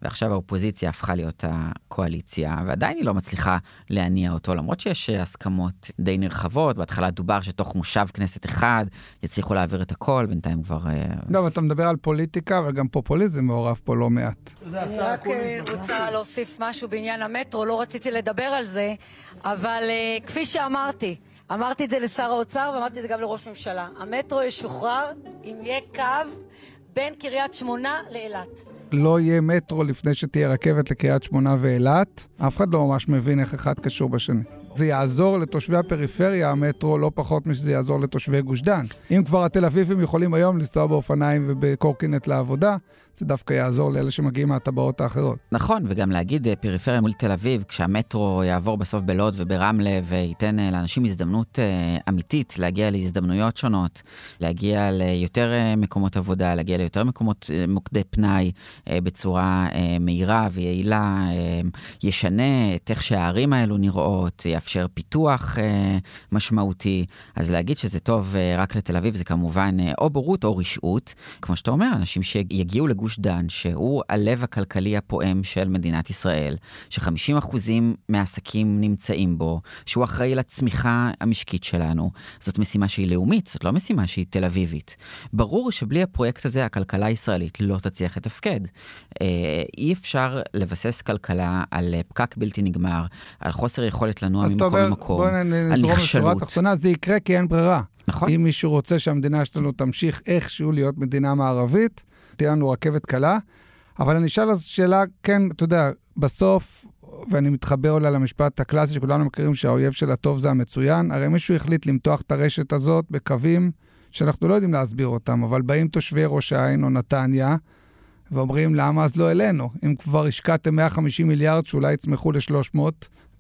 ועכשיו האופוזיציה הפכה להיות הקואליציה, ועדיין היא לא מצליחה להניע אותו, למרות שיש הסכמות די נרחבות. בהתחלה דובר שתוך מושב כנסת אחד יצליחו להעביר את הכל, בינתיים כבר... לא, אבל אתה מדבר על פוליטיקה, אבל גם פופוליזם מעורב פה לא מעט. אני רק רוצה להוסיף משהו בעניין המטרו, לא רציתי לדבר על זה, אבל כפי שאמרתי, אמרתי את זה לשר האוצר ואמרתי את זה גם לראש ממשלה. המטרו ישוחרר אם יהיה קו בין קריית שמונה לאילת. לא יהיה מטרו לפני שתהיה רכבת לקריית שמונה ואילת. אף אחד לא ממש מבין איך אחד קשור בשני. זה יעזור לתושבי הפריפריה, המטרו, לא פחות משזה יעזור לתושבי גוש דן. אם כבר התל אביבים יכולים היום לנסוע באופניים ובקורקינט לעבודה, זה דווקא יעזור לאלה שמגיעים מהטבעות האחרות. נכון, וגם להגיד פריפריה מול תל אביב, כשהמטרו יעבור בסוף בלוד וברמלה וייתן לאנשים הזדמנות אמיתית להגיע להזדמנויות שונות, להגיע ליותר מקומות עבודה, להגיע ליותר מקומות, מוקדי פנאי בצורה מהירה ויעילה, ישנה את איך שהערים האלו נראות, יאפשר פיתוח משמעותי. אז להגיד שזה טוב רק לתל אביב זה כמובן או בורות או רשעות. כמו שאתה אומר, אנשים שיגיעו לגוש גוש דן, שהוא הלב הכלכלי הפועם של מדינת ישראל, ש-50% מהעסקים נמצאים בו, שהוא אחראי לצמיחה המשקית שלנו. זאת משימה שהיא לאומית, זאת לא משימה שהיא תל אביבית. ברור שבלי הפרויקט הזה הכלכלה הישראלית לא תצליח לתפקד. אה, אי אפשר לבסס כלכלה על פקק בלתי נגמר, על חוסר יכולת לנוע ממקום למקום, על נכשלות. בוא נזרום לשורה התחתונה, זה יקרה כי אין ברירה. נכון. אם מישהו רוצה שהמדינה שלנו תמשיך איכשהו להיות מדינה מערבית, תהיה לנו רכבת קלה. אבל אני אשאל אז שאלה, כן, אתה יודע, בסוף, ואני מתחבר אולי למשפט הקלאסי שכולנו מכירים שהאויב של הטוב זה המצוין, הרי מישהו החליט למתוח את הרשת הזאת בקווים שאנחנו לא יודעים להסביר אותם, אבל באים תושבי ראש העין או נתניה, ואומרים, למה אז לא אלינו? אם כבר השקעתם 150 מיליארד שאולי יצמחו ל-300,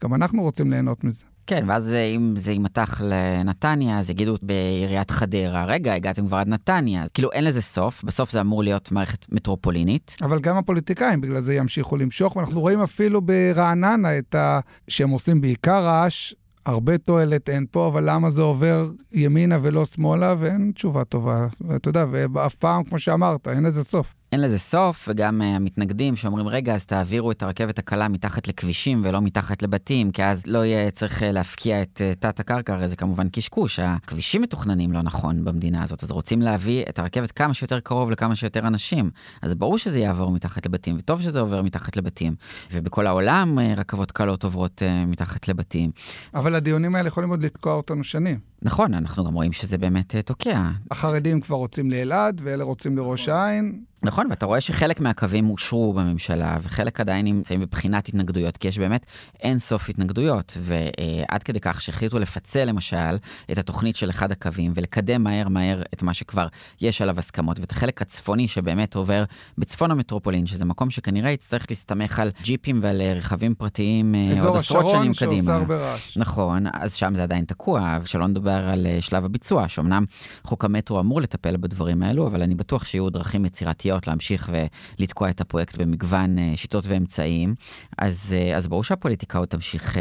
גם אנחנו רוצים ליהנות מזה. כן, ואז אם זה יימתח לנתניה, אז יגידו בעיריית חדרה, רגע, הגעתם כבר עד נתניה. כאילו אין לזה סוף, בסוף זה אמור להיות מערכת מטרופולינית. אבל גם הפוליטיקאים בגלל זה ימשיכו למשוך, ואנחנו רואים אפילו ברעננה את ה... שהם עושים בעיקר רעש. הרבה תועלת אין פה, אבל למה זה עובר ימינה ולא שמאלה, ואין תשובה טובה. ואתה יודע, ואף פעם, כמו שאמרת, אין לזה סוף. אין לזה סוף, וגם uh, המתנגדים שאומרים, רגע, אז תעבירו את הרכבת הקלה מתחת לכבישים ולא מתחת לבתים, כי אז לא יהיה צריך uh, להפקיע את uh, תת הקרקע, הרי זה כמובן קשקוש, הכבישים מתוכננים לא נכון במדינה הזאת, אז רוצים להביא את הרכבת כמה שיותר קרוב לכמה שיותר אנשים, אז ברור שזה יעבור מתחת לבתים, וטוב שזה עובר מתחת לבתים, ובכל העולם uh, רכבות קלות עוברות uh, מתחת לבתים. אבל הדיונים האלה יכולים עוד לתקוע אותנו שנים. נכון, אנחנו גם רואים שזה באמת uh, תוקע. החרדים כבר רוצים לאלעד, ואלה רוצים לראש העין. נכון, ואתה רואה שחלק מהקווים אושרו בממשלה, וחלק עדיין נמצאים בבחינת התנגדויות, כי יש באמת אין סוף התנגדויות, ועד כדי כך שהחליטו לפצל למשל את התוכנית של אחד הקווים, ולקדם מהר מהר את מה שכבר יש עליו הסכמות, ואת החלק הצפוני שבאמת עובר בצפון המטרופולין, שזה מקום שכנראה יצטרך להסתמך על ג'יפים ועל רכבים פרטיים עוד עשרות שנים קדימה. אזור השרון שעושה הרבה רעש. נכון, אז שם זה עדיין תקוע, שלא נדבר על שלב הביצוע, שאומנם חוק המטרו אמור לטפל בדברים האלו, אבל אני בטוח שיהיו דרכים יצירתיות להמשיך ולתקוע את הפרויקט במגוון שיטות ואמצעים, אז, אז ברור שהפוליטיקה עוד תמשיך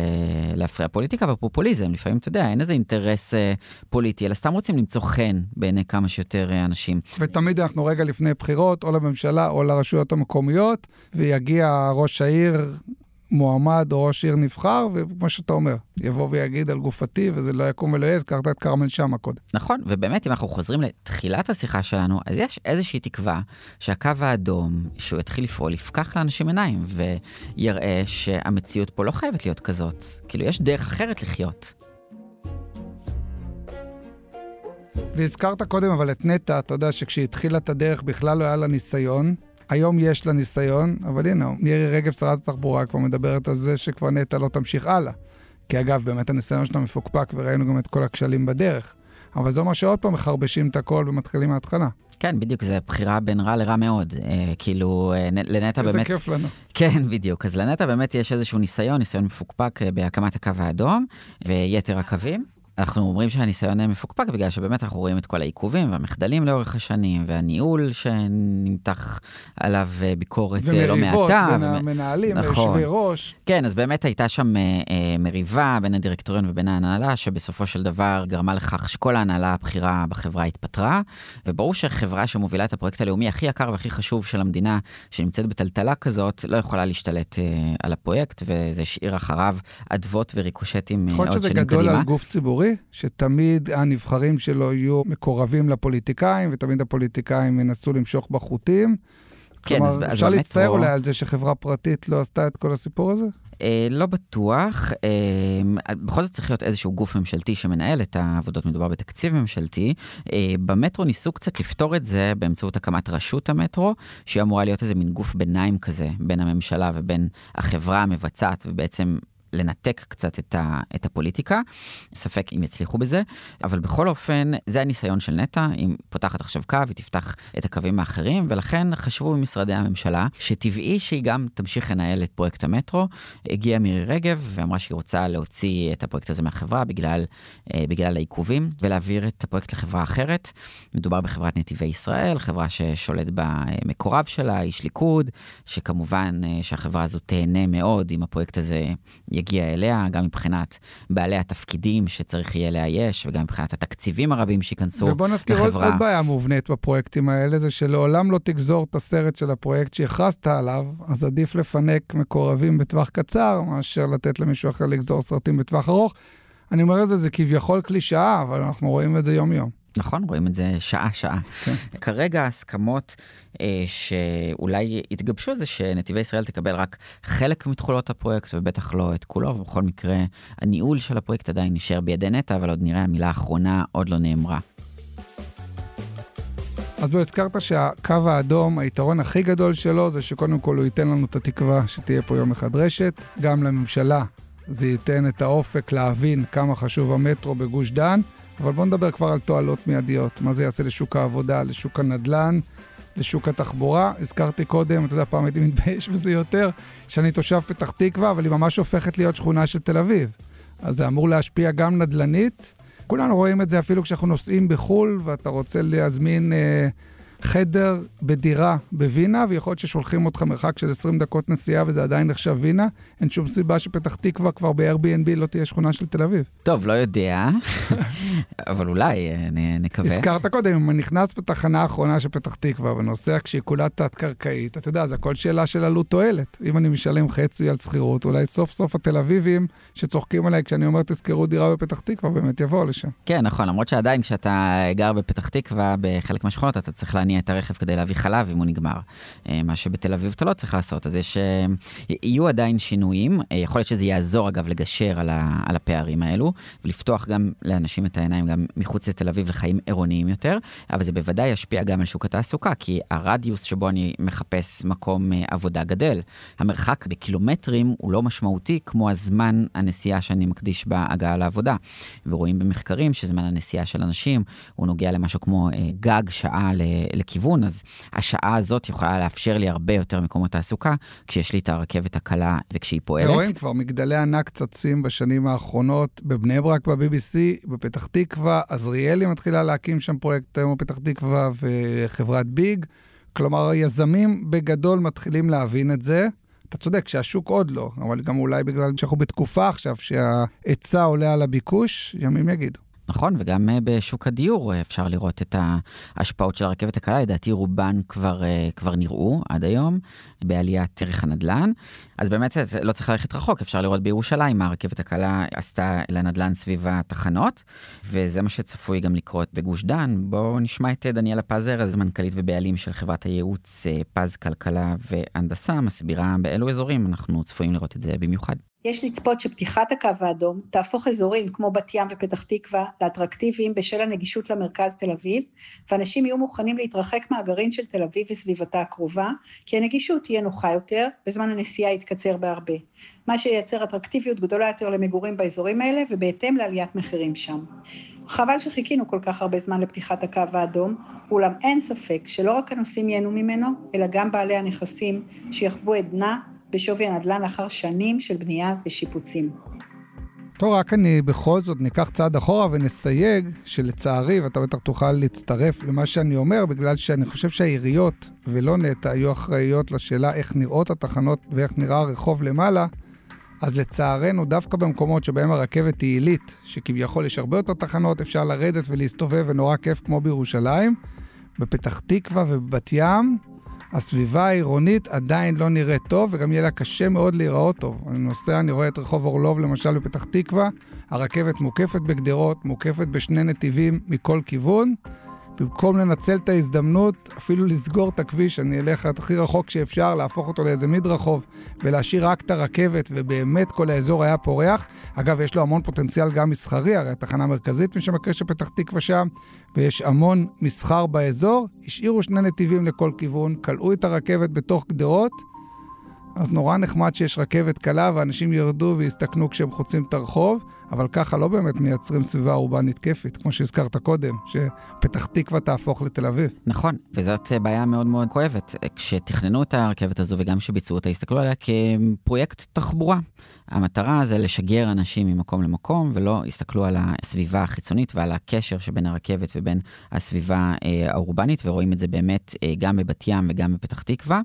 להפריע. פוליטיקה ופופוליזם, לפעמים אתה יודע, אין איזה אינטרס פוליטי, אלא סתם רוצים למצוא חן בעיני כמה שיותר אנשים. ותמיד אנחנו רגע לפני בחירות, או לממשלה או לרשויות המקומיות, ויגיע ראש העיר מועמד או ראש עיר נבחר, וכמו שאתה אומר, יבוא ויגיד על גופתי, וזה לא יקום ולא יהיה, הזכרת את כרמל שאמה קודם. נכון, ובאמת, אם אנחנו חוזרים לתחילת השיחה שלנו, אז יש איזושהי תקווה שהקו האדום, שהוא יתחיל לפעול, יפקח לאנשים עיניים, ויראה שהמציאות פה לא חייבת להיות כזאת. כאילו, יש דרך אחרת לחיות. והזכרת קודם, אבל את נטע, אתה יודע שכשהתחילה את הדרך בכלל לא היה לה ניסיון. היום יש לה ניסיון, אבל הנה, מירי רגב, שרת התחבורה, כבר מדברת על זה שכבר נטע לא תמשיך הלאה. כי אגב, באמת הניסיון שלה מפוקפק, וראינו גם את כל הכשלים בדרך. אבל זה אומר שעוד פעם מחרבשים את הכל ומתחילים מההתחלה. כן, בדיוק, זו בחירה בין רע לרע מאוד. אה, כאילו, אה, לנטע באמת... איזה כיף לנו. כן, בדיוק. אז לנטע באמת יש איזשהו ניסיון, ניסיון מפוקפק בהקמת הקו האדום ויתר הקווים. אנחנו אומרים שהניסיון מפוקפק בגלל שבאמת אנחנו רואים את כל העיכובים והמחדלים לאורך השנים והניהול שנמתח עליו אה, ביקורת אה, לא מעטה. ומריבות בין המנהלים, נכון. ליושבי ראש. כן, אז באמת הייתה שם אה, מריבה בין הדירקטוריון ובין ההנהלה, שבסופו של דבר גרמה לכך שכל ההנהלה הבכירה בחברה התפטרה, וברור שחברה שמובילה את הפרויקט הלאומי הכי יקר והכי חשוב של המדינה, שנמצאת בטלטלה כזאת, לא יכולה להשתלט על הפרויקט, וזה השאיר אחריו אדוות וריקושטים אה, יכול עוד להיות שזה שנים גדול קדימה. על גוף ציבורי, שתמיד הנבחרים שלו יהיו מקורבים לפוליטיקאים, ותמיד הפוליטיקאים ינסו למשוך בחוטים. כן, כלומר, אז- אז אפשר להצטער אולי על זה שחברה פרטית לא עשתה את כל הסיפור הזה? אה, לא בטוח, אה, בכל זאת צריך להיות איזשהו גוף ממשלתי שמנהל את העבודות, מדובר בתקציב ממשלתי. אה, במטרו ניסו קצת לפתור את זה באמצעות הקמת רשות המטרו, שהיא אמורה להיות איזה מין גוף ביניים כזה בין הממשלה ובין החברה המבצעת, ובעצם לנתק קצת את, ה, את הפוליטיקה, ספק אם יצליחו בזה, אבל בכל אופן, זה הניסיון של נטע, היא פותחת עכשיו קו, היא תפתח את הקווים האחרים, ולכן חשבו במשרדי הממשלה, שטבעי שהיא גם תמשיך לנהל את פרויקט המטרו. הגיעה מירי רגב ואמרה שהיא רוצה להוציא את הפרויקט הזה מהחברה בגלל, אה, בגלל העיכובים, ולהעביר את הפרויקט לחברה אחרת. מדובר בחברת נתיבי ישראל, חברה ששולט בה מקורב שלה, איש ליכוד, שכמובן אה, שהחברה הזו תהנה מאוד אם הפרויקט הזה יגיע אליה, גם מבחינת בעלי התפקידים שצריך יהיה לאייש, וגם מבחינת התקציבים הרבים שייכנסו ובוא נזכיר עוד, לחברה. עוד בעיה מובנית בפרויקטים האלה, זה שלעולם לא תגזור את הסרט של הפרויקט שהכרזת עליו, אז עדיף לפנק מקורבים בטווח קצר, מאשר לתת למישהו אחר לגזור סרטים בטווח ארוך. אני אומר את זה, זה כביכול קלישאה, אבל אנחנו רואים את זה יום-יום. נכון, רואים את זה שעה-שעה. כן. כרגע ההסכמות אה, שאולי יתגבשו זה שנתיבי ישראל תקבל רק חלק מתכולות הפרויקט, ובטח לא את כולו, ובכל מקרה, הניהול של הפרויקט עדיין נשאר בידי נטע, אבל עוד נראה המילה האחרונה עוד לא נאמרה. אז בוא, הזכרת שהקו האדום, היתרון הכי גדול שלו זה שקודם כל הוא ייתן לנו את התקווה שתהיה פה יום אחד רשת. גם לממשלה זה ייתן את האופק להבין כמה חשוב המטרו בגוש דן. אבל בואו נדבר כבר על תועלות מיידיות. מה זה יעשה לשוק העבודה, לשוק הנדל"ן, לשוק התחבורה. הזכרתי קודם, אתה יודע, פעם הייתי מתבייש בזה יותר, שאני תושב פתח תקווה, אבל היא ממש הופכת להיות שכונה של תל אביב. אז זה אמור להשפיע גם נדל"נית. כולנו רואים את זה אפילו כשאנחנו נוסעים בחו"ל, ואתה רוצה להזמין אה, חדר בדירה בווינה, ויכול להיות ששולחים אותך מרחק של 20 דקות נסיעה וזה עדיין נחשב וינה. אין שום סיבה שפתח תקווה כבר ב-Airbnb לא תהיה שכונה של תל אביב. טוב, לא יודע, אבל אולי נ- נקווה. הזכרת קודם, אם אני נכנס בתחנה האחרונה של פתח תקווה ונוסע כשהיא כולה תת-קרקעית, אתה יודע, זה הכל שאלה של עלות תועלת. אם אני משלם חצי על שכירות, אולי סוף סוף התל אביבים שצוחקים עליי כשאני אומר תזכרו דירה בפתח תקווה, באמת יבואו לשם. כן, נכון, למרות שעדיין כשאתה גר בפתח תקווה, בחלק מהשכונות, אתה צריך להניע את הרכב כדי להביא חלב אם הוא נגמר. אה, מה שבתל אביב אתה לא צריך לעשות, אז יש... אה, יהיו עדיין שינויים, אה, יכול להיות שזה יעזור אגב לגשר על, הפערים האלו, ולפתוח גם לאנשים את העיניים גם מחוץ לתל אביב לחיים עירוניים יותר, אבל זה בוודאי ישפיע גם על שוק התעסוקה, כי הרדיוס שבו אני מחפש מקום עבודה גדל. המרחק בקילומטרים הוא לא משמעותי כמו הזמן הנסיעה שאני מקדיש בהגעה לעבודה. ורואים במחקרים שזמן הנסיעה של אנשים הוא נוגע למשהו כמו גג שעה ל- לכיוון, אז השעה הזאת יכולה לאפשר לי הרבה יותר מקומות תעסוקה כשיש לי את הרכבת הקלה וכשהיא פועלת. ורואים כבר מגדלי ענק צצים בשנים האחרונות, בבני ברק ב-BBC, בפתח תקווה, עזריאלי מתחילה להקים שם פרויקט היום בפתח תקווה וחברת ביג. כלומר, היזמים בגדול מתחילים להבין את זה. אתה צודק שהשוק עוד לא, אבל גם אולי בגלל שאנחנו בתקופה עכשיו שההיצע עולה על הביקוש, ימים יגידו. נכון, וגם אה, בשוק הדיור אה, אפשר לראות את ההשפעות של הרכבת הקלה, לדעתי רובן כבר, אה, כבר נראו עד היום בעליית ערך הנדל"ן. אז באמת לא צריך ללכת רחוק, אפשר לראות בירושלים מה הרכבת הקלה עשתה לנדל"ן סביב התחנות, וזה מה שצפוי גם לקרות בגוש דן. בואו נשמע את דניאלה פז ארז, מנכ"לית ובעלים של חברת הייעוץ פז כלכלה והנדסה, מסבירה באילו אזורים אנחנו צפויים לראות את זה במיוחד. יש לצפות שפתיחת הקו האדום תהפוך אזורים כמו בת ים ופתח תקווה לאטרקטיביים בשל הנגישות למרכז תל אביב, ואנשים יהיו מוכנים להתרחק מהגרעין של תל אביב וסביבתה הקרובה, כי הנגישות תהיה נוחה יותר וזמן הנסיעה יתקצר בהרבה, מה שייצר אטרקטיביות גדולה יותר למגורים באזורים האלה ובהתאם לעליית מחירים שם. חבל שחיכינו כל כך הרבה זמן לפתיחת הקו האדום, אולם אין ספק שלא רק הנוסעים ייהנו ממנו, אלא גם בעלי הנכסים שיחוו עדנה בשווי הנדל"ן לאחר שנים של בנייה ושיפוצים. טוב, רק אני בכל זאת ניקח צעד אחורה ונסייג שלצערי, ואתה בטח תוכל להצטרף למה שאני אומר, בגלל שאני חושב שהעיריות ולא נטע היו אחראיות לשאלה איך נראות התחנות ואיך נראה הרחוב למעלה, אז לצערנו, דווקא במקומות שבהם הרכבת היא עילית, שכביכול יש הרבה יותר תחנות, אפשר לרדת ולהסתובב ונורא כיף כמו בירושלים, בפתח תקווה ובבת ים, הסביבה העירונית עדיין לא נראית טוב, וגם יהיה לה קשה מאוד להיראות טוב. אני נוסע, אני רואה את רחוב אורלוב למשל בפתח תקווה, הרכבת מוקפת בגדרות, מוקפת בשני נתיבים מכל כיוון. במקום לנצל את ההזדמנות, אפילו לסגור את הכביש, אני אלך הכי רחוק שאפשר, להפוך אותו לאיזה מדרחוב ולהשאיר רק את הרכבת, ובאמת כל האזור היה פורח. אגב, יש לו המון פוטנציאל גם מסחרי, הרי התחנה המרכזית משמקרה של פתח תקווה שם, ויש המון מסחר באזור. השאירו שני נתיבים לכל כיוון, כלאו את הרכבת בתוך גדרות. אז נורא נחמד שיש רכבת קלה ואנשים ירדו ויסתכנו כשהם חוצים את הרחוב, אבל ככה לא באמת מייצרים סביבה אורבנית כיפית, כמו שהזכרת קודם, שפתח תקווה תהפוך לתל אביב. נכון, וזאת בעיה מאוד מאוד כואבת. כשתכננו את הרכבת הזו וגם כשביצעו אותה, הסתכלו עליה כפרויקט תחבורה. המטרה זה לשגר אנשים ממקום למקום, ולא הסתכלו על הסביבה החיצונית ועל הקשר שבין הרכבת ובין הסביבה אה, האורבנית, ורואים את זה באמת אה, גם בבת ים וגם בפתח תקווה.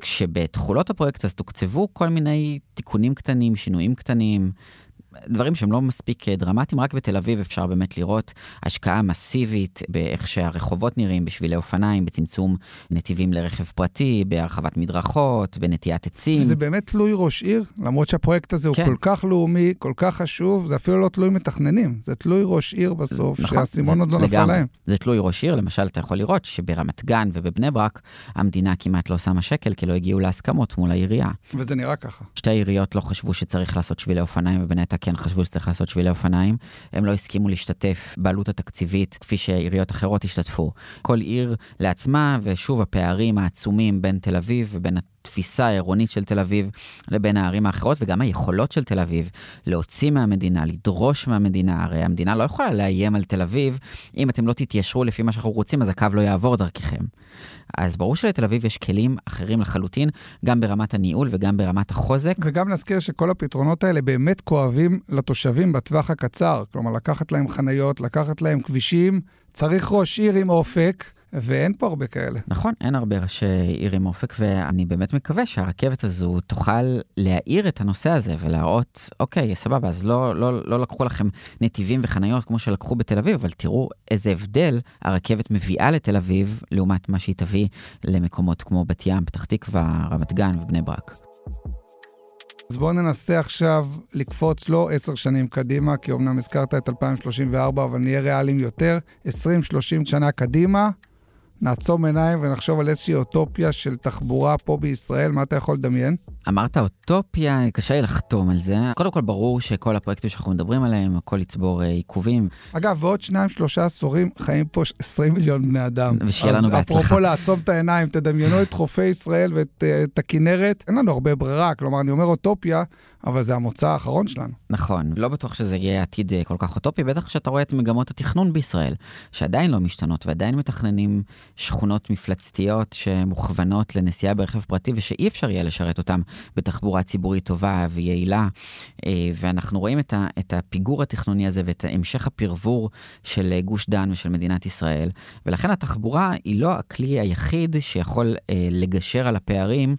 כשבתכולות הפרויקט אז תוקצבו כל מיני תיקונים קטנים, שינויים קטנים. דברים שהם לא מספיק אה, דרמטיים, רק בתל אביב אפשר באמת לראות השקעה מסיבית באיך שהרחובות נראים, בשבילי אופניים, בצמצום נתיבים לרכב פרטי, בהרחבת מדרכות, בנטיית עצים. זה באמת תלוי ראש עיר, למרות שהפרויקט הזה כן. הוא כל כך לאומי, כל כך חשוב, זה אפילו לא תלוי מתכננים, זה תלוי ראש עיר בסוף, נכון, שהאסימון עוד לא נפל להם. זה תלוי ראש עיר, למשל אתה יכול לראות שברמת גן ובבני ברק, המדינה כמעט לא שמה שקל, כי לא הגיעו להסכמות מול העירייה. וזה נראה ככה. שתי העיריות לא חשבו שצריך לעשות שבילי אופניים, ובנטע כן חשבו שצריך לעשות שבילי אופניים. הם לא הסכימו להשתתף בעלות התקציבית כפי שעיריות אחרות השתתפו. כל עיר לעצמה, ושוב, הפערים העצומים בין תל אביב ובין התפיסה העירונית של תל אביב לבין הערים האחרות, וגם היכולות של תל אביב להוציא מהמדינה, לדרוש מהמדינה. הרי המדינה לא יכולה לאיים על תל אביב, אם אתם לא תתיישרו לפי מה שאנחנו רוצים, אז הקו לא יעבור דרככם. אז ברור שלתל אביב יש כלים אחרים לחלוטין, גם ברמת הניהול וגם ברמת החוזק. וגם נזכיר שכל הפתרונות האלה באמת כואבים לתושבים בטווח הקצר. כלומר, לקחת להם חניות, לקחת להם כבישים, צריך ראש עיר עם אופק. ואין פה הרבה כאלה. נכון, אין הרבה ראשי עיר עם אופק, ואני באמת מקווה שהרכבת הזו תוכל להאיר את הנושא הזה ולהראות, אוקיי, סבבה, אז לא, לא, לא לקחו לכם נתיבים וחניות כמו שלקחו בתל אביב, אבל תראו איזה הבדל הרכבת מביאה לתל אביב, לעומת מה שהיא תביא למקומות כמו בת ים, פתח תקווה, רמת גן ובני ברק. אז בואו ננסה עכשיו לקפוץ לא עשר שנים קדימה, כי אמנם הזכרת את 2034, אבל נהיה ריאליים יותר, 20-30 שנה קדימה, נעצום עיניים ונחשוב על איזושהי אוטופיה של תחבורה פה בישראל, מה אתה יכול לדמיין? אמרת אוטופיה, קשה לי לחתום על זה. קודם כל, ברור שכל הפרויקטים שאנחנו מדברים עליהם, הכל יצבור אה, עיכובים. אגב, ועוד שניים, שלושה עשורים חיים פה 20 מיליון בני אדם. ושיהיה לנו בהצלחה. אז אפרופו לעצום את העיניים, תדמיינו את חופי ישראל ואת אה, את הכנרת. אין לנו הרבה ברירה, כלומר, אני אומר אוטופיה, אבל זה המוצא האחרון שלנו. נכון, לא בטוח שזה יהיה עתיד אה, כל כך אוטופי, בטח כשאתה רואה את מגמות התכנון בישראל, שעדיין לא משתנות ועדיין מתכננים שכונות מפלצתיות שמוכוונות לנסיעה ברכב פרטי ושאי אפשר יהיה לשרת אותם בתחבורה ציבורית טובה ויעילה. אה, ואנחנו רואים את, ה, את הפיגור התכנוני הזה ואת המשך הפרבור של גוש דן ושל מדינת ישראל, ולכן התחבורה היא לא הכלי היחיד שיכול אה, לגשר על הפערים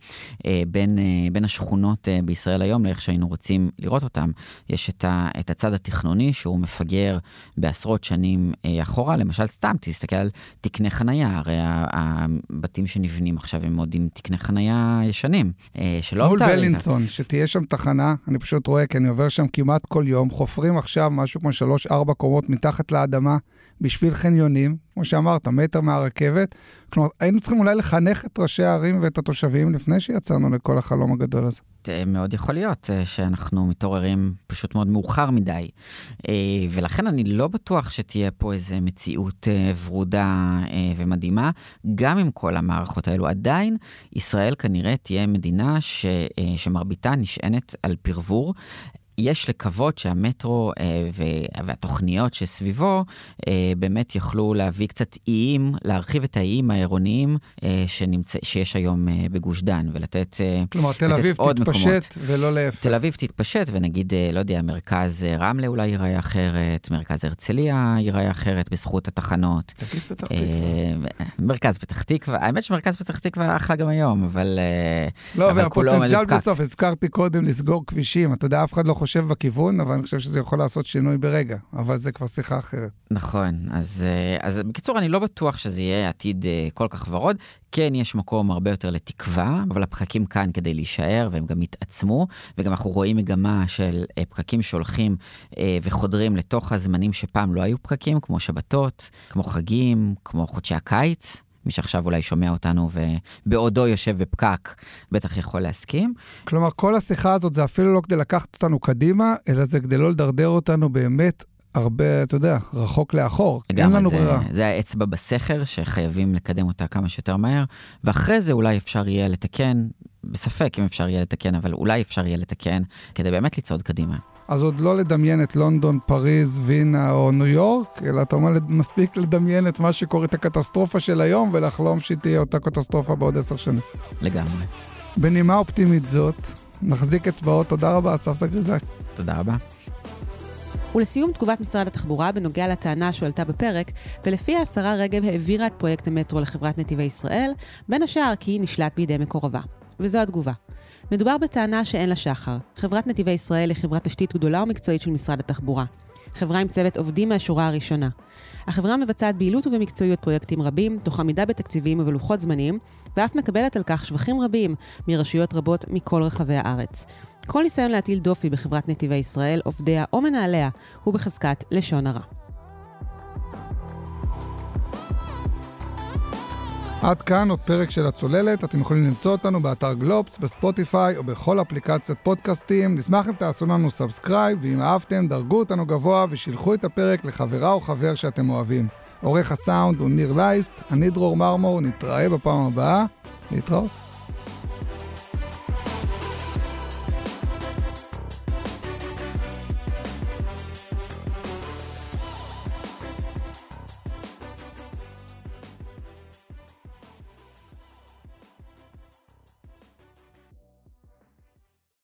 בין, בין השכונות בישראל היום לאיך שהיינו רוצים לראות אותם. יש את, ה, את הצד התכנוני שהוא מפגר בעשרות שנים אה, אחורה, למשל סתם תסתכל על תקני חנייה, הרי הבתים שנבנים עכשיו הם עוד עם תקני חנייה ישנים, אה, שלא... מול בלינסון, שתהיה שם תחנה, אני פשוט רואה, כי אני עובר שם כמעט כל יום, חופרים עכשיו משהו כמו 3-4 קומות מתחת לאדמה בשביל חניונים, כמו שאמרת, מטר מהרכבת. כלומר, היינו צריכים אולי לחנך את ראשי הערים ואת התושבים לפני שיצאנו לכל החלום הגדול הזה. אה, מאוד יכול להיות אה, שאנחנו מתעוררים פשוט מאוד מאוחר מדי. אה, ולכן אני לא בטוח שתהיה פה איזו מציאות ורודה ומדהימה. גם עם כל המערכות האלו, עדיין ישראל כנראה תהיה מדינה ש, שמרביתה נשענת על פרבור. יש לקוות שהמטרו והתוכניות שסביבו באמת יוכלו להביא קצת איים, להרחיב את האיים העירוניים שנמצא, שיש היום בגוש דן, ולתת כלומר, תל אביב תתפשט מקומות. ולא להפך. תל אביב תתפשט, ונגיד, לא יודע, מרכז רמלה אולי ייראה אחרת, מרכז הרצליה ייראה אחרת בזכות התחנות. תגיד פתח תקווה. מרכז פתח תקווה, האמת שמרכז פתח תקווה אחלה גם היום, אבל... לא, והפוטנציאל בסוף, הזכרתי קודם לסגור כבישים, אתה יודע, אף אחד לא חושב בכיוון, אבל אני חושב שזה יכול לעשות שינוי ברגע, אבל זה כבר שיחה אחרת. נכון, אז, אז בקיצור, אני לא בטוח שזה יהיה עתיד כל כך ורוד. כן, יש מקום הרבה יותר לתקווה, אבל הפקקים כאן כדי להישאר, והם גם התעצמו, וגם אנחנו רואים מגמה של פקקים שהולכים וחודרים לתוך הזמנים שפעם לא היו פקקים, כמו שבתות, כמו חגים, כמו חודשי הקיץ. מי שעכשיו אולי שומע אותנו ובעודו יושב בפקק, בטח יכול להסכים. כלומר, כל השיחה הזאת זה אפילו לא כדי לקחת אותנו קדימה, אלא זה כדי לא לדרדר אותנו באמת הרבה, אתה יודע, רחוק לאחור. אין לנו זה, ברירה. זה האצבע בסכר שחייבים לקדם אותה כמה שיותר מהר, ואחרי זה אולי אפשר יהיה לתקן, בספק אם אפשר יהיה לתקן, אבל אולי אפשר יהיה לתקן, כדי באמת לצעוד קדימה. אז עוד לא לדמיין את לונדון, פריז, וינה או ניו יורק, אלא אתה אומר, מספיק לדמיין את מה שקורה, את הקטסטרופה של היום, ולחלום שהיא תהיה אותה קטסטרופה בעוד עשר שנים. לגמרי. בנימה אופטימית זאת, נחזיק אצבעות. תודה רבה, אסף סגריזק. תודה רבה. ולסיום תגובת משרד התחבורה בנוגע לטענה שהועלתה בפרק, ולפיה השרה רגב העבירה את פרויקט המטרו לחברת נתיבי ישראל, בין השאר כי היא נשלט בידי מקורבה. וזו התגובה. מדובר בטענה שאין לה שחר. חברת נתיבי ישראל היא חברת תשתית גדולה ומקצועית של משרד התחבורה. חברה עם צוות עובדים מהשורה הראשונה. החברה מבצעת ביעילות ובמקצועיות פרויקטים רבים, תוך עמידה בתקציבים ובלוחות זמנים, ואף מקבלת על כך שבחים רבים מרשויות רבות מכל רחבי הארץ. כל ניסיון להטיל דופי בחברת נתיבי ישראל, עובדיה או מנהליה, הוא בחזקת לשון הרע. עד כאן עוד פרק של הצוללת, אתם יכולים למצוא אותנו באתר גלובס, בספוטיפיי או בכל אפליקציית פודקאסטים. נשמח אם תעשו לנו subscribe, ואם אהבתם, דרגו אותנו גבוה ושילחו את הפרק לחברה או חבר שאתם אוהבים. עורך הסאונד הוא ניר לייסט, אני דרור מרמור, נתראה בפעם הבאה, להתראות.